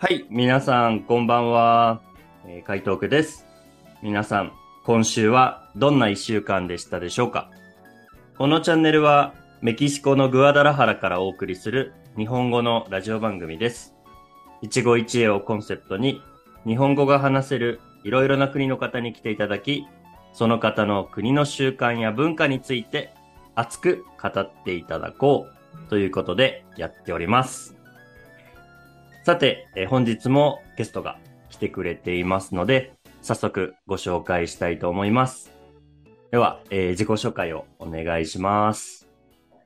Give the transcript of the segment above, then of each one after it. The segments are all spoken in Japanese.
はい、皆さん、こんばんは。えー、海東区です。皆さん、今週はどんな一週間でしたでしょうか？このチャンネルは、メキシコのグアダラハラからお送りする日本語のラジオ番組です。一期一会をコンセプトに、日本語が話せるいろいろな国の方に来ていただき、その方の国の習慣や文化について熱く語っていただこうということでやっております。さて、えー本日もゲストが来てくれていますので、早速ご紹介したいと思います。では、えー自己紹介をお願いします。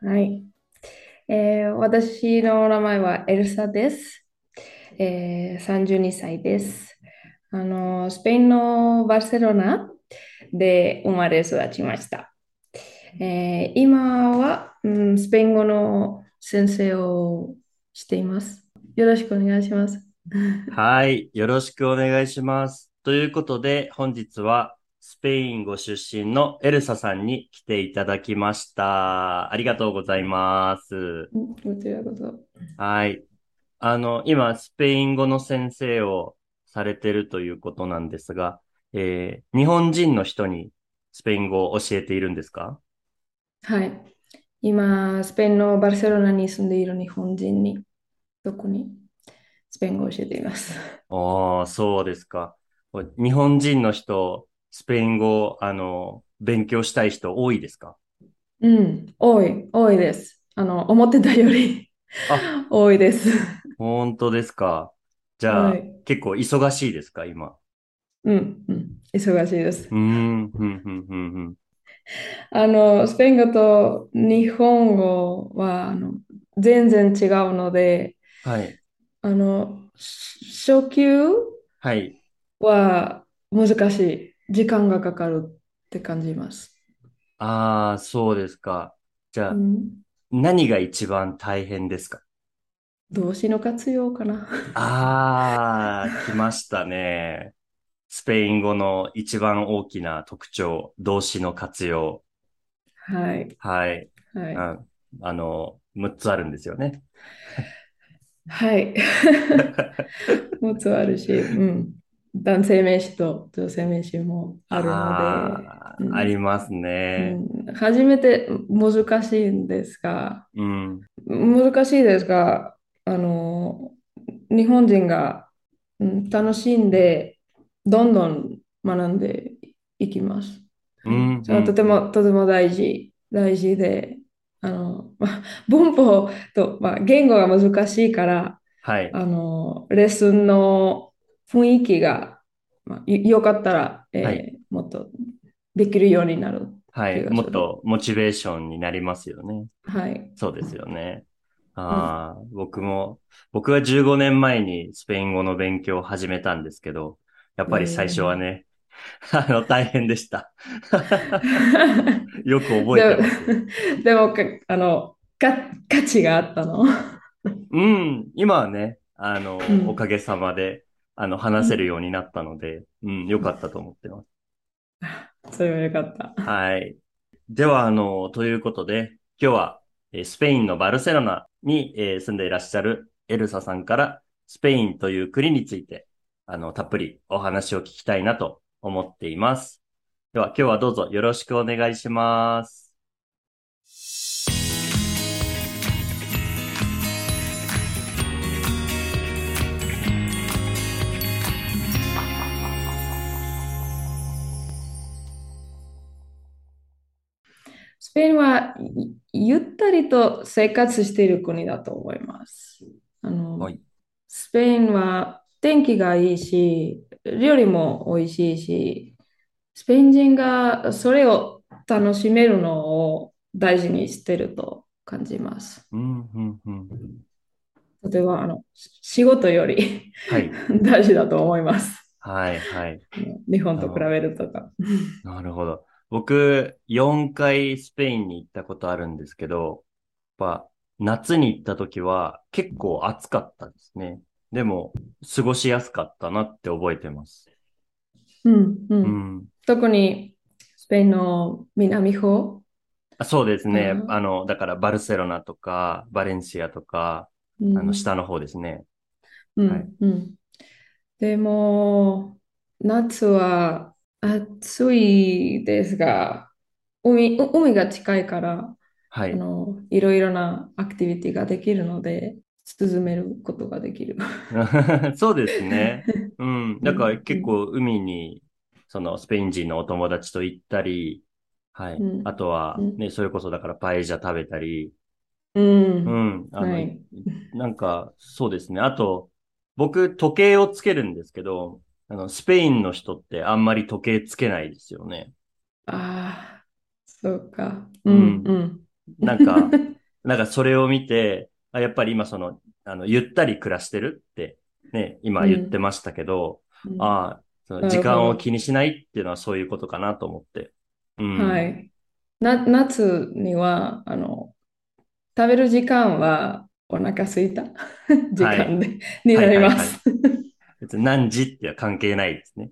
はい。えー私の名前はエルサです。えー32歳です。あの、スペインのバルセロナで生まれ育ちました。えー今は、うん、スペイン語の先生をしています。よろしくお願いします。はい、よろしくお願いします。ということで、本日はスペインご出身のエルサさんに来ていただきました。ありがとうございます。こちらこそ。はい。あの、今、スペイン語の先生をされてるということなんですが、えー日本人の人にスペイン語を教えているんですか？はい。今、スペインのバルセロナに住んでいる日本人に、特に？スペイン語を教えています。ああ、そうですか。日本人の人、スペイン語、あの、勉強したい人多いですか？うん、多い、多いです。あの、思ってたよりあ、多いです。本当ですか？じゃあ、はい結構忙しいですか、今？うん、うん、忙しいですう。ーん、ふんふんふんふん。あの、スペイン語と日本語はあの全然違うので、はい。あの、し初級はい。は難しい。時間がかかるって感じます。ああ、そうですか。じゃあ、うん、何が一番大変ですか？動詞の活用かな。ああ、来ましたね。スペイン語の一番大きな特徴、動詞の活用。はい、はい。はい、ああの、6つあるんですよね。はい。もつあるし、うん。男性名詞と女性名詞もあるので、あーうんありますね。うん、初めて難しいんですが、うん。難しいですが、あの、日本人が、うん、楽しんで、どんどん学んでいきます。うん。それはとても、とても大事、大事で、あの、まあ、文法と、まあ、言語が難しいから、はい。あの、レッスンの雰囲気が、まあ、よよかったら、えーはいもっとできるようになる。はい。もっとモチベーションになりますよね。はい。そうですよね。ああ、僕も、僕は15年前にスペイン語の勉強を始めたんですけど、やっぱり最初はね、あの、大変でした。よく覚えてます。でも、かあの、か価値があったの。うん、今はね、あの、うんおかげさまで、あの、話せるようになったので、うん、よかったと思ってます。それはよかった。はい。では、あの、ということで、今日は、えースペインのバルセロナに、えー住んでいらっしゃるエルサさんから、スペインという国について、あの、たっぷりお話を聞きたいなと思っています。では、今日はどうぞよろしくお願いします。スペインはいゆったりと生活している国だと思います。あの、はいスペインは天気がいいし、料理も美味しいし、スペイン人がそれを楽しめるのを大事にしてると感じます。うん、うん、うん。例えば、あの、仕事よりはい。大事だと思います。はい、はい。日本と比べるとか。なるほど。僕、4回スペインに行ったことあるんですけど、やっぱ、夏に行った時は結構暑かったですね。でも、過ごしやすかったなって覚えてます。うん、う。うんん。特にスペインの南方、あそうですね。うんあの、だからバルセロナとか、バレンシアとか、うんあの、下の方ですね。うん、はいうん。でも、夏は暑いですが、海、う海が近いから、はい。あの、いろいろなアクティビティができるので、進めることができる。そうですね。うん。だからうん結構海に、そのスペイン人のお友達と行ったり、はい。うんあとはうんね、それこそだからパエジャ食べたり、うん。うん。あの、はい。なんか、そうですね。あと、僕、時計をつけるんですけど、あの、スペインの人ってあんまり時計つけないですよね。ああ、そうか。ううんん、うん。なんか、なんかそれを見て、あやっぱり今その、あの、ゆったり暮らしてるって、ね、今言ってましたけど、うんああ、その時間を気にしないっていうのはそういうことかなと思って。うん。はい。な、夏には、あの、食べる時間はお腹空いた？時間で、になります。別に何時っては関係ないですね。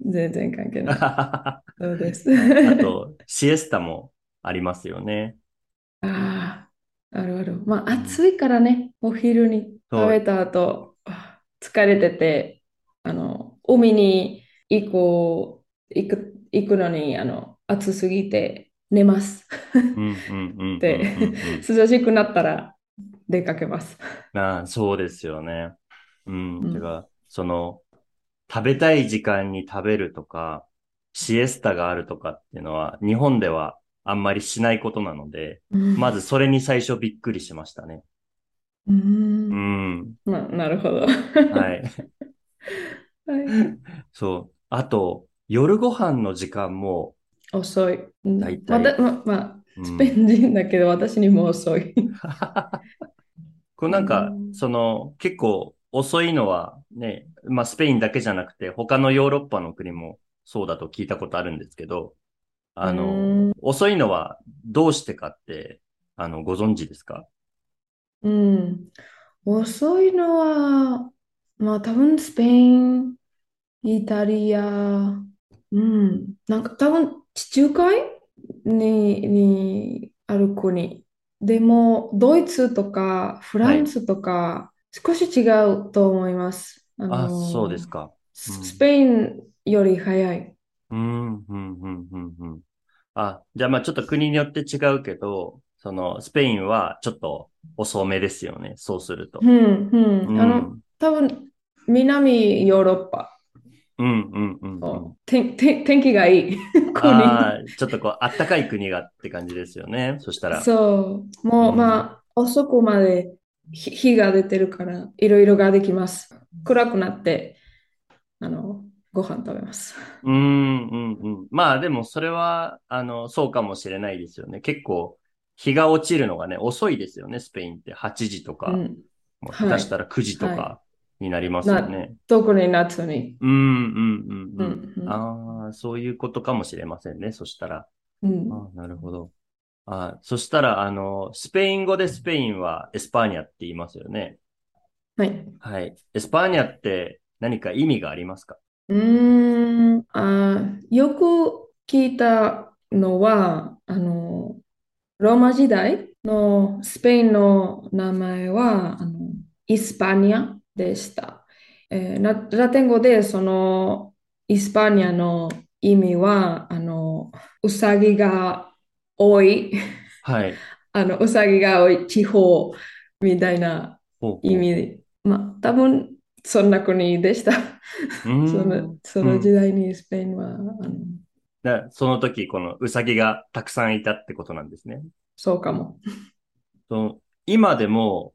全然関係ない。あ そうです。と、シエスタもありますよね。ああ、なるほど。まあ、暑いからね、お昼に食べた後、あ疲れてて、あの、海に行こう、行く、行くのに、あの、暑すぎて寝ます。で、涼しくなったら出かけます。ああ、そうですよね。うん。うんてか、その、食べたい時間に食べるとか、シエスタがあるとかっていうのは、日本ではあんまりしないことなので、まずそれに最初びっくりしましたね。う、うんん。まあ、なるほど。はい。はいそう。あと、夜ご飯の時間も、遅い。うん大体またま、まあ、うんスペイン人だけど、私にも遅い。これなんかう、んその、結構遅いのはね、まあスペインだけじゃなくて、他のヨーロッパの国もそうだと聞いたことあるんですけど、あうのん、遅いのはどうしてかって、あの、ご存知ですか？うん。遅いのは、まあ、多分スペイン、イタリア、うん。なんか多分地中海に、にある国。でも、ドイツとかフランスとか、少し違うと思います。ああ、のそうですか。うんススペインより早い。うん、うん、うん、うん、うん。あ、じゃあまあちょっと国によって違うけど、その、スペインはちょっと遅めですよね。そうすると。うん、うん。あの、うん、多分南ヨーロッパ。うん、うん、うんうん。天、天、天気がいいちょっとこう、あったかい国がって感じですよね。そしたら。そう、もう、うんまあ、遅くまで日日が出てるから、いろいろができます。暗くなって、あの、ご飯食べます。うん、うん、うん。まあでもそれは、あの、そうかもしれないですよね。結構、日が落ちるのがね、遅いですよね、スペインって。8時とか、うん、もうはい下手したら9時とはかになりますよね。特に夏に。うん、うん、うん、ううん。ん、うんああ、そういうことかもしれませんね。そしたら。うんああ、なるほど。ああ、そしたら、あの、スペイン語でスペインは España って言いますよね。はい。はい。 España って何か意味がありますか？うーん、あ、よく聞いたのは、あの、ローマ時代のスペインの名前は、あの、イスパニアでした。えーラ、ラテン語でそのイスパニアの意味は、あの、うさぎが多い、はい。あの、うさぎが多い地方みたいなほうほう意味。まあ、多分そんな国でした。その、その時代にスペインは、あの、だその時、このウサギがたくさんいたってことなんですね。そうかも。その今でも、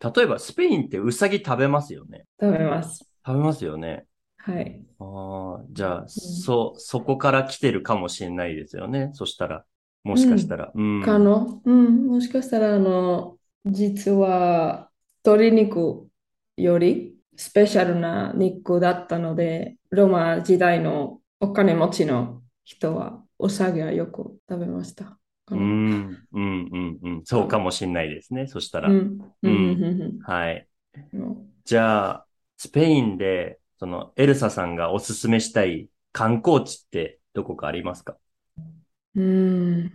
例えばスペインってウサギ食べますよね。食べます。食べますよね。はい。ああ、じゃあ、そ、そこから来てるかもしれないですよね。そしたら、もしかしたら。うん。かの、うん、もしかしたら、あの、実は、鶏肉よりスペシャルな肉だったので、ローマ時代のお金持ちの人は、おさぎはよく食べました。かうな。ん、うん、うん、うん。そうかもしれないですね。そしたら。うん、うん、うん、はい。うん。じゃあ、スペインで、その、エルサさんがおすすめしたい観光地ってどこかありますか？うん。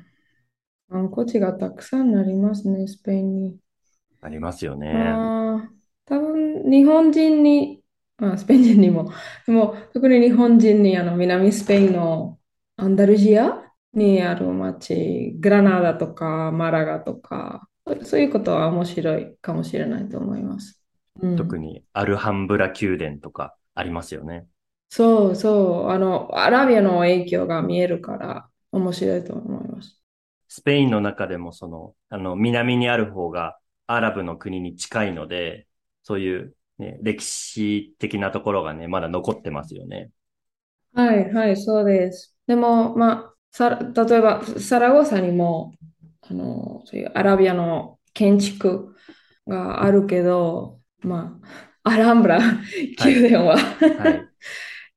観光地がたくさんありますね、スペインに。ありますよね。多分日本人に、まあ、スペイン人にも、でも特に日本人にあの南スペインのアンダルジアにある街、グラナダとかマラガとか、そういうことは面白いかもしれないと思います。うん特にアルハンブラ宮殿とかありますよね。そうそう、あの、アラビアの影響が見えるから面白いと思います。スペインの中でもその、あの、南にある方がアラブの国に近いので、そういう、ね、歴史的なところがね、まだ残ってますよね。はい、はい、そうです。でも、まあ、さ、例えば、サラゴサにも、あの、そういうアラビアの建築があるけど、まあ、アランブラ宮殿は、はい。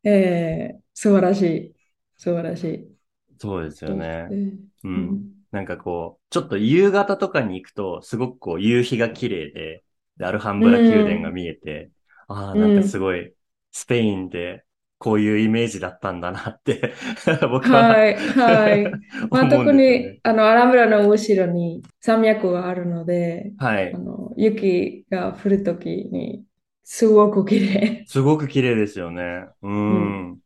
えー素晴らしい、素晴らしい。そうですよね。えーう。うんんなんかこう、ちょっと夕方とかに行くと、すごくこう、夕日が綺麗で、でアルハンブラ宮殿が見えて、ああ、なんかすごい、スペインでこういうイメージだったんだなって、僕は、はい、はい。まあ、思特に、あの、アランブラの後ろに山脈があるので、はいあ。の、雪が降るときに、すごく綺麗。すごく綺麗ですよね。うーん。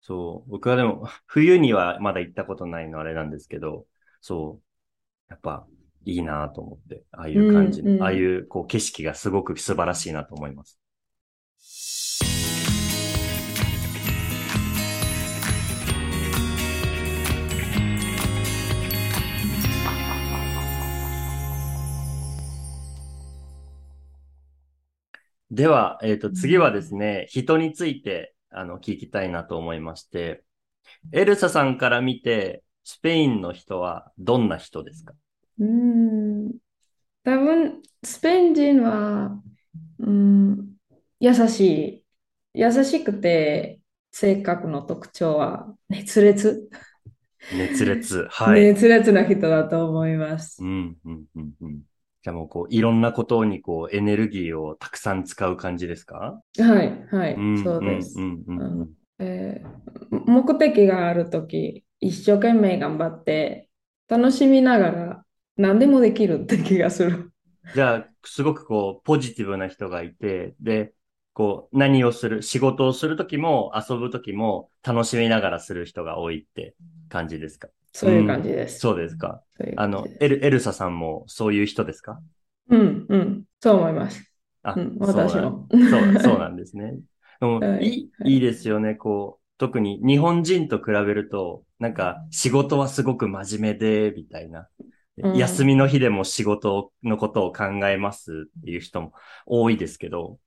そう。僕はでも、冬にはまだ行ったことないのあれなんですけど、そう。やっぱ、いいなと思って、ああいう感じ、うんうん。ああいうこう景色がすごく素晴らしいなと思います。では、えっと、次はですね、人について、あの、聞きたいなと思いまして、エルサさんから見て、スペインの人はどんな人ですか？うん、多分、スペイン人は、うん、優しい。優しくて、性格の特徴は熱烈。熱烈。はい。熱烈な人だと思いますう。ん、うん、うん、うん。じゃあもうこう、いろんなことにこう、エネルギーをたくさん使う感じですか？はい、はい、うん、そうです。目的があるとき、一生懸命頑張って、楽しみながら何でもできるって気がする。じゃあ、すごくこう、ポジティブな人がいて、で、こう、何をする、仕事をするときも、遊ぶときも、楽しみながらする人が多いって感じですか？そういう感じです。そうですか。そういうあのエル、エルサさんもそういう人ですか？うん、うん、そう思います。あ、うん私もそう、そうなんですね。でも はいいいですよね。こう、特に日本人と比べると、なんか仕事はすごく真面目で、みたいな。うん休みの日でも仕事のことを考えますっていう人も多いですけど、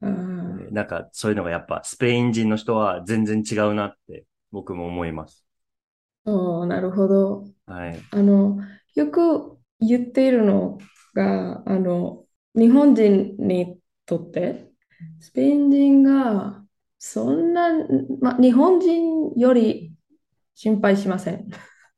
あーなんかそういうのがやっぱスペイン人の人は全然違うなって僕も思います。そう、なるほど。はい。あの、よく言っているのが、あの、日本人にとって、スペイン人がそんな、ま、日本人より心配しません。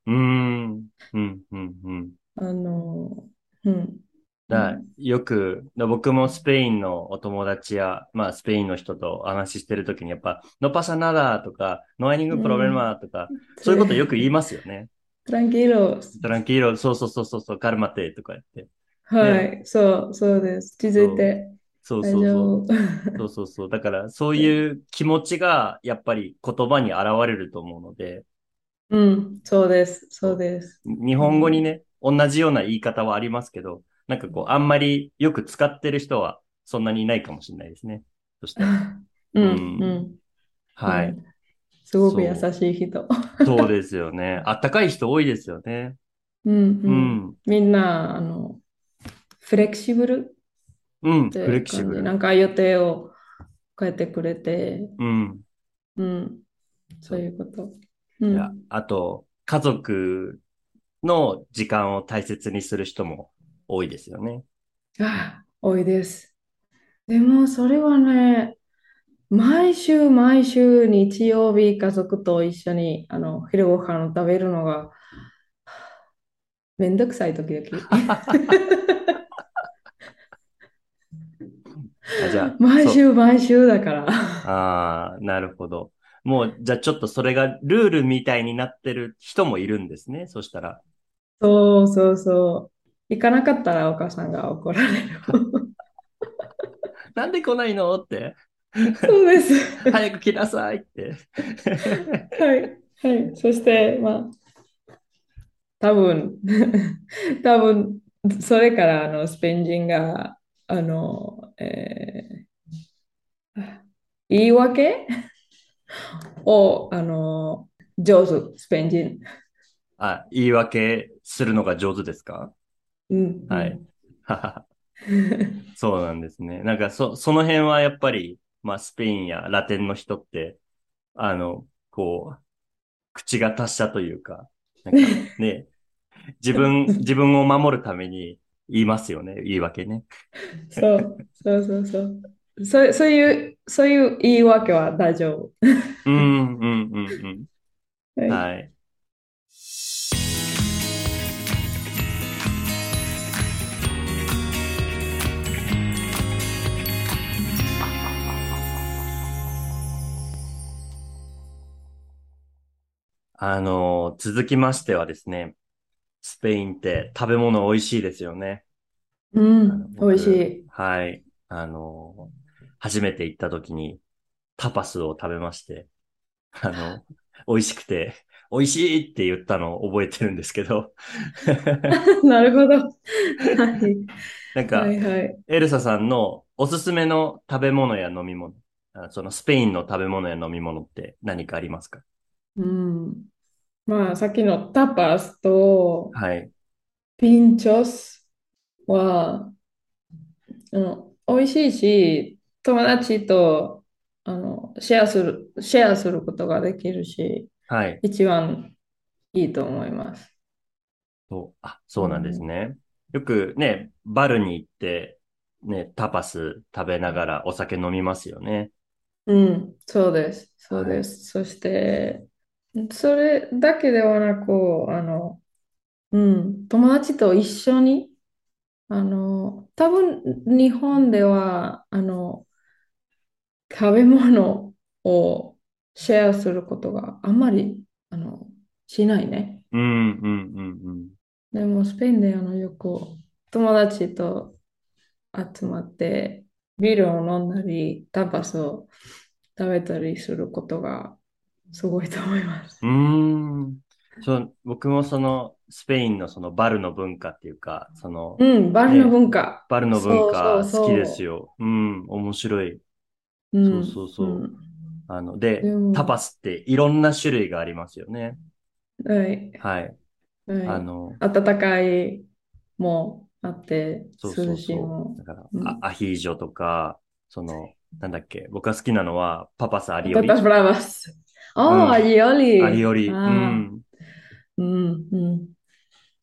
うーん、うん、うん、うん。あの、うん。だよく、だ僕もスペインのお友達や、まあスペインの人とお話ししてるときにやっぱ、no pasa nada とか、no hay ningún problema とか、そういうことよく言いますよね。Tranquilos。tranquilo, そうそうそうそうそう、cálmate とか言って。はい、そう、そうです。気づいて大そうそうそう。そうそうそう。だから、そういう気持ちが、やっぱり言葉に現れると思うので、うん、そうです、そうです。日本語にね、同じような言い方はありますけど、なんかこう、あんまりよく使ってる人はそんなにいないかもしれないですね。そして、うん、うんうん。はい。うんすごく優しい人。そうですよね。あったかい人多いですよね。うん、ううん。ん。みんな、あの、フレキシブルうん。フレキシブル。なんか予定を変えてくれて、うん。うん、そういうこと。ういやん、あと、家族の時間を大切にする人も多いですよね。あ、多いです。でも、それはね、毎週毎週日曜日家族と一緒にあの昼ご飯を食べるのがめんどくさい時々。あじゃあ、毎週毎週だから。ああ、なるほど。もう、じゃあちょっとそれがルールみたいになってる人もいるんですね。そしたら。そうそうそう。行かなかったらお母さんが怒られる。なんで来ないのって。そうです。早く来なさいって。はい。はい。そして、まあ、多分、多分、それから、あの、スペイン人が、あの、えー言い訳？を、あの、上手、スペイン人。あ、言い訳するのが上手ですか？うん。はい。そうなんですね。なんかそ、その辺はやっぱり、まあ、スペインやラテンの人って、あの、こう、口が達者というか、なんかね、自分、自分を守るために言いますよね、言い訳ね。そう、そうそうそう。そう、そういう、そういう言い訳は大丈うん、うん、うん、夫。うん。はい。はい。あの、続きましてはですね、スペインって食べ物美味しいですよね。うん、美僕味しい。はい。あの、初めて行った時にタパスを食べまして、あの、美味しくて、美味しいって言ったのを覚えてるんですけど、なるほど。はい。なんかは、いはい。エルサさんのおすすめの食べ物や飲み物、あそのスペインの食べ物や飲み物って何かありますか？うん。まあ、さっきのタパスとはい。ピンチョスは、あの、美味しいし、友達と、あの、シェアする、シェアすることができるし、はい。一番いいと思います。そう、あ、そうなんですね。よくね、バルに行って、ね、タパス食べながらお酒飲みますよね。うん、そうです。そうです。そして、それだけではなく、あの、うん、友達と一緒に、あの、多分日本では、あの、食べ物をシェアすることがあんまり、あの、しないね。うん、うん、うん、うん。でも、スペインであのよく友達と集まって、ビールを飲んだり、タパスを食べたりすることがすごいと思います。うーん。そう、僕もその、スペインのそのバルの文化っていうか、その、うん、バルの文化。バルの文化そうそうそう好きですよ。うん、面白い。うん、そうそうそううんあの、でタパスっていろんな種類がありますよね。はい、はい。はい。あの、温かいもあって、そうそう涼しいそもう。。だから、うんあアヒージョとか、その、なんだっけ、僕が好きなのは、パパスアリオリ。Patas bravas. うん Oh, alioli. アリオリ。うあーん。うん、うん。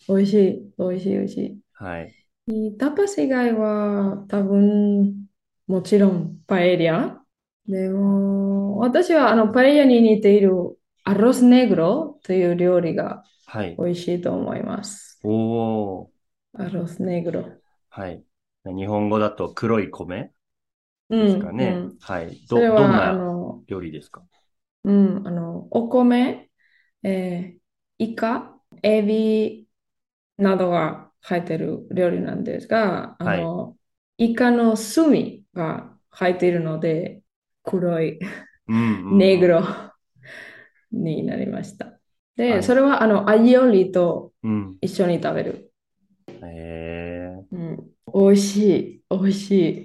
美味しい、美味しい、美味しい。はい。タパス以外は多分もちろんパエリア。でも私はあのパエリアに似ているアロスネグロという料理がはい。美味しいと思います。おー。アロスネグロ。はい。日本語だと黒い米うん、ですかね。うん。はい。ど、それはあどんなの、料理ですか？うん、あの、お米、えーイカ、エビなどが入っている料理なんですが、あの、イカの墨が入っているので、黒いうんうんうんネグロになりました。はで、いそれはあの、アイオリとうん。一緒に食べる。えー、うん、美味しい、美味しい。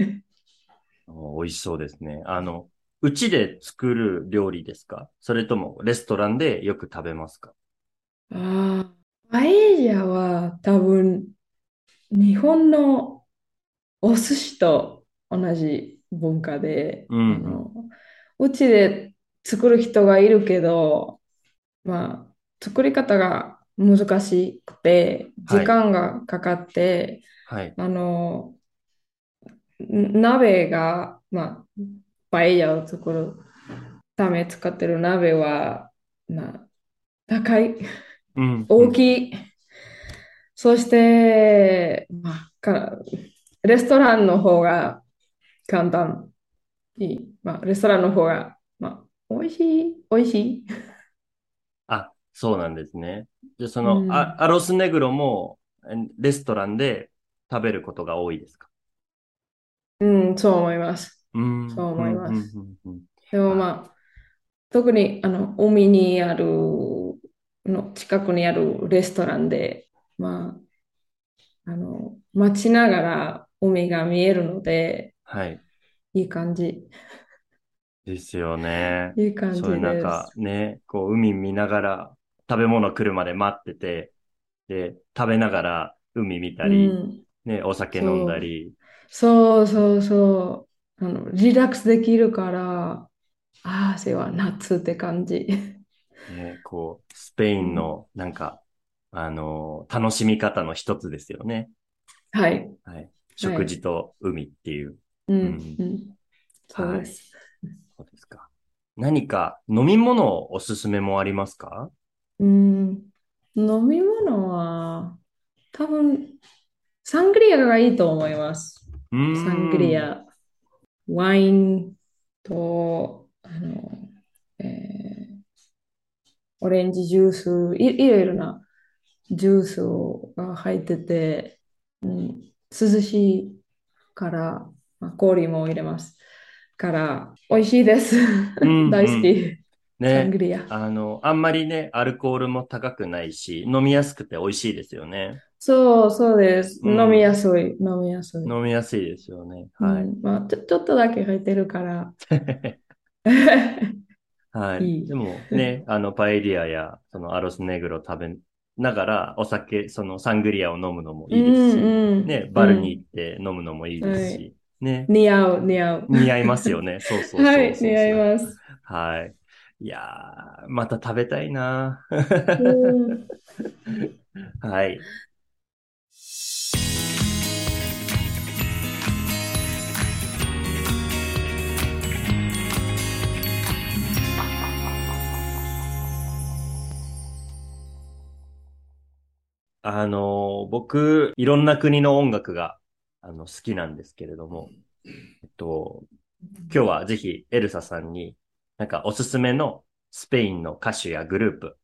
美味しそうですね。あの、うちで作る料理ですか？それともレストランでよく食べますか？ああ、パエリアは多分日本のお寿司と同じ文化で、うんあのうちで作る人がいるけど、まあ、作り方が難しくて、はい時間がかかって、はい。あの、ん鍋が、まあ、パエリアを作るため使ってる鍋は、まあ、高い。うん。大きい。そして、まあ、か、レストランの方が簡単。いい。まあ、レストランの方が、まあ、美味しい、美味しい。あ、そうなんですね。で、その、うんあアロスネグロもえレストランで食べることが多いですか？うん、そう思います。うん、そう思いますでもまあ、特にあの海にあるの近くにあるレストランで、まあ、あの待ちながら海が見えるので、はい。いい感じ。ですよね。いい感じそういうなんです。かね、こう海見ながら食べ物来るまで待ってて、で、食べながら海見たうり、ん、ね、お酒飲んだり、そうそうそう。あのリラックスできるから、ああ、それは夏って感じ。ね、こう、スペインのなんか、あの楽しみ方の一つですよね。はい。はい。食事と海っていう。うん、うんうん。そうです。そうですか。何か飲み物おすすめもありますか？うん、飲み物は多分サングリアがいいと思います。サングリア、ワインと、あの、えーオレンジジュース、い、いろいろなジュースが入ってて、うん、涼しいから、まあ、氷も入れます。から、美味しいです。ん大好き。ね。グリア。あの、あんまりね、アルコールも高くないし、飲みやすくて美味しいですよね。そう、そうです。うん飲みやすい、飲みやすい。飲みやすいですよね。うはい。ん、まあ、ちょ、ちょっとだけ入ってるから。はい。いいでもね、あの、パエリアや、そのアロスネグロ食べながら、お酒、そのサングリアを飲むのもいいですし、うんうんね、バルに行って飲むのもいいですし、ね、似合う、似合う。似合いますよね。そうそうそうはい、似合います。はい。いやー、また食べたいなうん はい。あの、僕、いろんな国の音楽が、あの、好きなんですけれども、えっと、今日はぜひ、エルサさんに、なんかおすすめのスペインの歌手やグループ、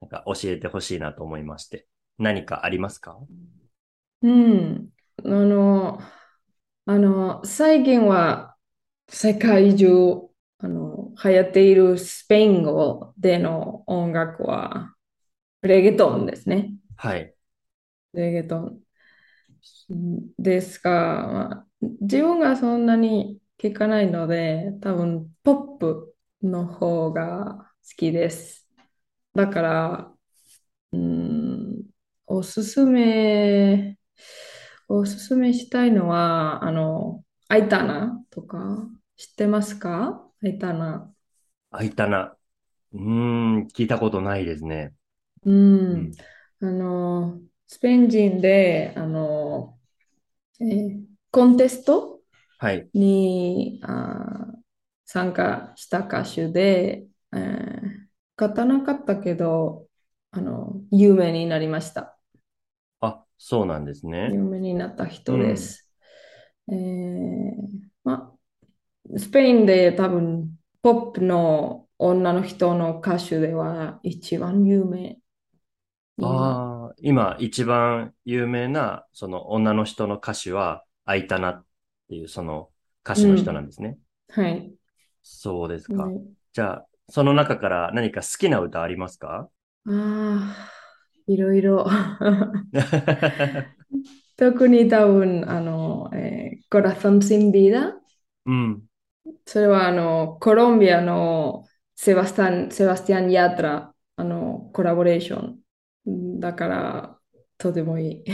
なんか教えてほしいなと思いまして、何かありますか？うん。あの、あの、最近は世界中、あの、流行っているスペイン語での音楽は、レゲトンですね。はい。レゲトン。ですが、まあ、自分がそんなに聞かないので、多分ポップの方が好きです。だから、うん、おすすめ、おすすめしたいのは、あの、アイタナとか、知ってますか？アイタナ。アイタナ。うーん、聞いたことないですね。ううんん。あの、スペイン人で、あの、えーコンテスト？はい。にあー参加した歌手で、えー勝たなかったけど、あの、有名になりました。あ、そうなんですね。有名になった人です。えーま、スペインで多分、ポップの女の人の歌手では一番有名。今ああ、今一番有名な、その女の人の歌手は、アイタナっていうその歌手の人なんですね。はい。そうですか。はいじゃあ、その中から何か好きな歌ありますか？ああ、いろいろ。特に多分、あの、えー、Corazón sin vida。うん。それはあの、コロンビアのセバスタン、セバスティアン・ヤトラ、あの、コラボレーション。だから、とてもいい。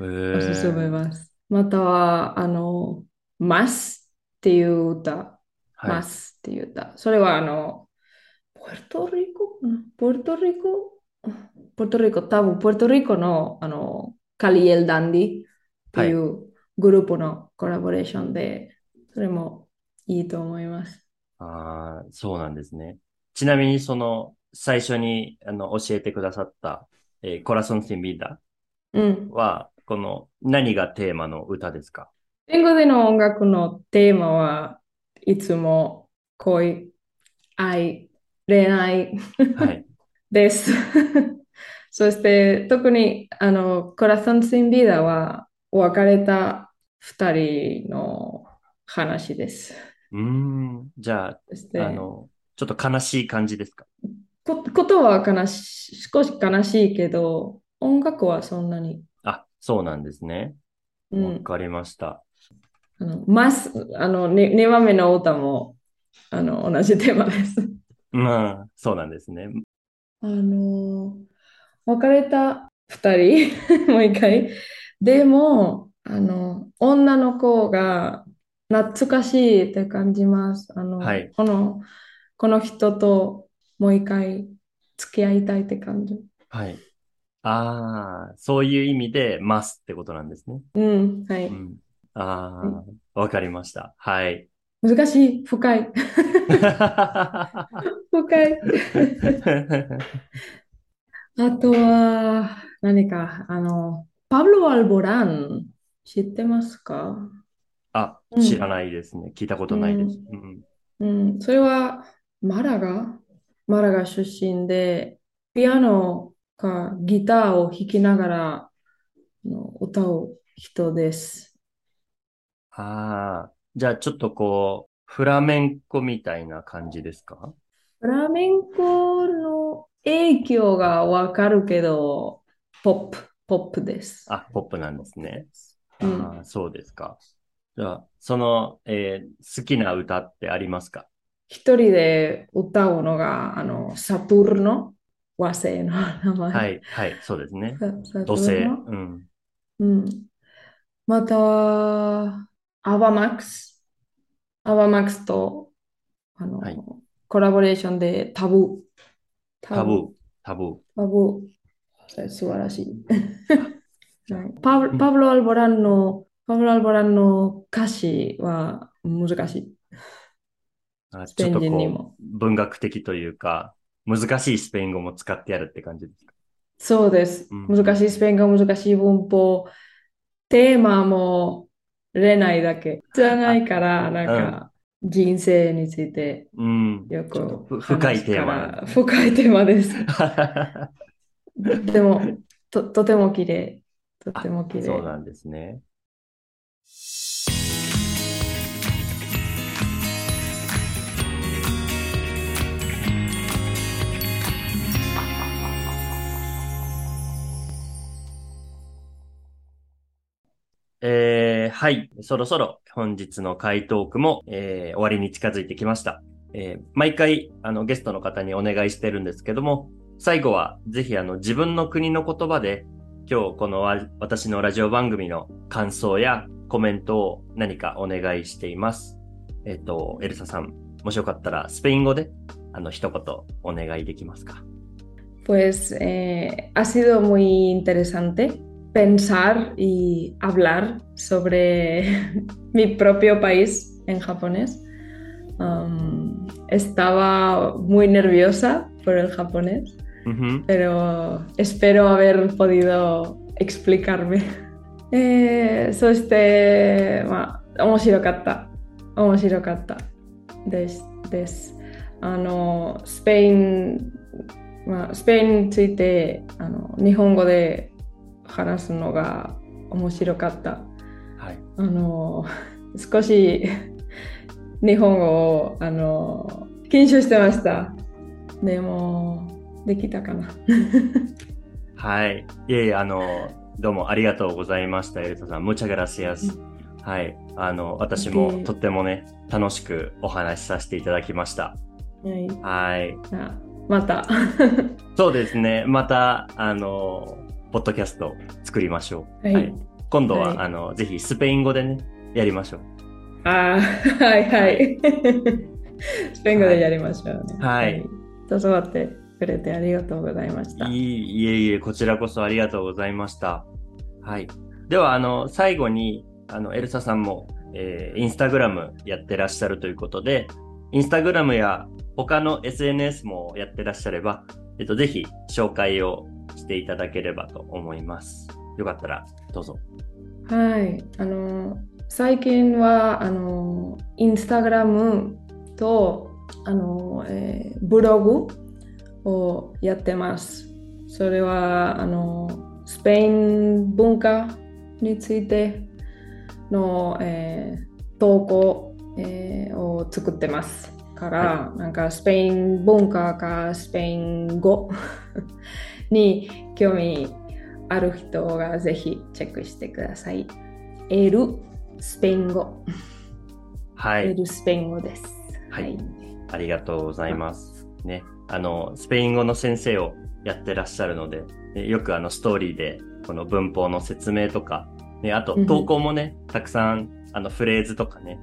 へおすすめえ。ます。または、あの、マスっていう歌。はい。マスっていう歌。それはあの、ポルトリコうん？ポルトリコポルトリコ、多分ポルトリコの、あの、カリエル・ダンディっていうグループのコラボレーションで、それもいいと思います。ああ、そうなんですね。ちなみに、その、最初に、あの、教えてくださった、えー、コラソン・シン・ビーダうん。は、この、何がテーマの歌ですか？英語での音楽のテーマはいつも恋、愛、恋愛はい。です。そして特にあの、コラソン・シン・ビーダは別れた二人の話です。うーん。じゃあ、あの、ちょっと悲しい感じですか？こことは悲し少し悲しいけど、音楽はそんなに。あ、そうなんですね。うん、わかりました。あの、ます、あの、ね、2番目の歌も、あの、同じテーマです。まあ、そうなんですね。あの、別れた2人、もう一回。でも、あの、女の子が懐かしいって感じます。あの、はいこの、この人ともう一回付き合いたいって感じ。はい。ああ、そういう意味で、ますってことなんですね。うん、はい。うん。ああ、わかりました。はい。難しい、深い、深い。あとは、何か、あの、パブロ・アルボラン、知ってますか？あ、うん知らないですね。聞いたことないです。うん。うん、それはマラガ、マラガ出身で、ピアノかギターを弾きながら歌う人です。ああ、じゃあちょっとこう、フラメンコみたいな感じですか？フラメンコの影響がわかるけど、ポップ、ポップです。あ、ポップなんですね。うんああ、そうですか。じゃあ、その、えー好きな歌ってありますか？一人で歌うのが、あの、サトゥルノ、和製の名前。はい、はい、そうですね。土星。うん。うん。または、アバマックス。アバマックスと、あの、はいコラボレーションでタブー。タブー、タブー。タブー。素晴らしいパブ、パブロ・アルボランの、パブロ・アルボランの歌詞は難しい。あスペインちょっとこ人にも。う、文学的というか、難しいスペイン語も使ってやるって感じですか？そうです。うん難しいスペイン語、難しい文法。テーマも恋愛だけ。じゃないから、なんか、人生についてうん。よくふ深いテーマ深いテーマです。でも、と、とても綺麗。とても綺麗。そうなんですね。えーはい。そろそろ本日の回答句も、えー終わりに近づいてきました。えー毎回、あの、ゲストの方にお願いしてるんですけども、最後はぜひあの、自分の国の言葉で、今日この私のラジオ番組の感想やコメントを何かお願いしています。えっ、と、エルサさん、もしよかったらスペイン語で、あの、一言お願いできますか？Pues eh, ha sido muy interesante pensar y hablar sobre mi propio país en japonés. Um, estaba muy nerviosa por el japonés, うんふん pero espero haber podido explicarme. えーそして、まあ、面白かった。面白かったです。です。あの、スペイン、まあ、スペインについてあの日本語で 話すのが面白かった。はい。あの、少し日本語をあの緊張してました。でも、できたかな。はい。いえいえ、あの、どうもありがとうございました、エルサさん。muchas gracias。はい。あの、私もでとってもね、楽しくお話しさせていただきました。はいはい。あまた。そうですね。また、あの、ポッドキャスト作りましょう。はい今度は、はいあの、ぜひスペイン語でね、やりましょう。あー はいはい。スペイン語でやりましょうね。はいい。教わってくれてありがとうございました。いいいえいえ、こちらこそありがとうございました。はい。では、あの、最後に、あの、エルサさんも、えーインスタグラムやってらっしゃるということで、インスタグラムや他の SNS もやってらっしゃれば、えっと、ぜひ紹介をしていただければと思います。よかったら、どうぞ。はい。あの、最近は、あの、インスタグラムと、あの、えーブログをやってます。それは、あの、スペイン文化についての、えー投稿、えーを作ってますから、なんかスペイン文化かスペイン語に興味ある人がぜひチェックしてください。エルスペイン語。はい。エルスペイン語です。はいありがとうございます。ね。あの、スペイン語の先生をやってらっしゃるので、えよくあのストーリーで、この文法の説明とか、ね、あとうん投稿もね、たくさん、あの、フレーズとかね、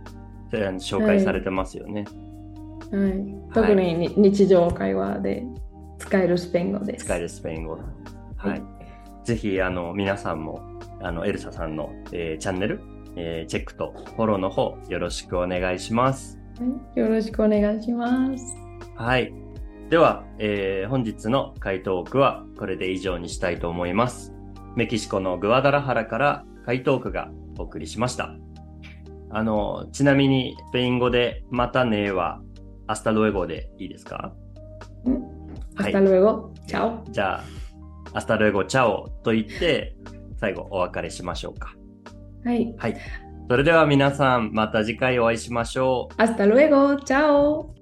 えー紹介されてますよね。はい、特にに日常会話で使えるスペイン語です。使えるスペイン語。はい。はいぜひ、あの、皆さんも、あの、エルサさんの、えーチャンネル、えーチェックとフォローの方、よろしくお願いします。はいよろしくお願いします。はい。では、えー本日の回答句はこれで以上にしたいと思います。メキシコのグアダラハラから回答句がお送りしました。あの、ちなみにスペイン語でまたねは Hasta luego でいいですか？Hasta luego. Chao. じゃあ、 Hasta luego. Chao と言って最後お別れしましょうか。はい。はい。それでは皆さんまた次回お会いしましょう。Hasta luego. Chao.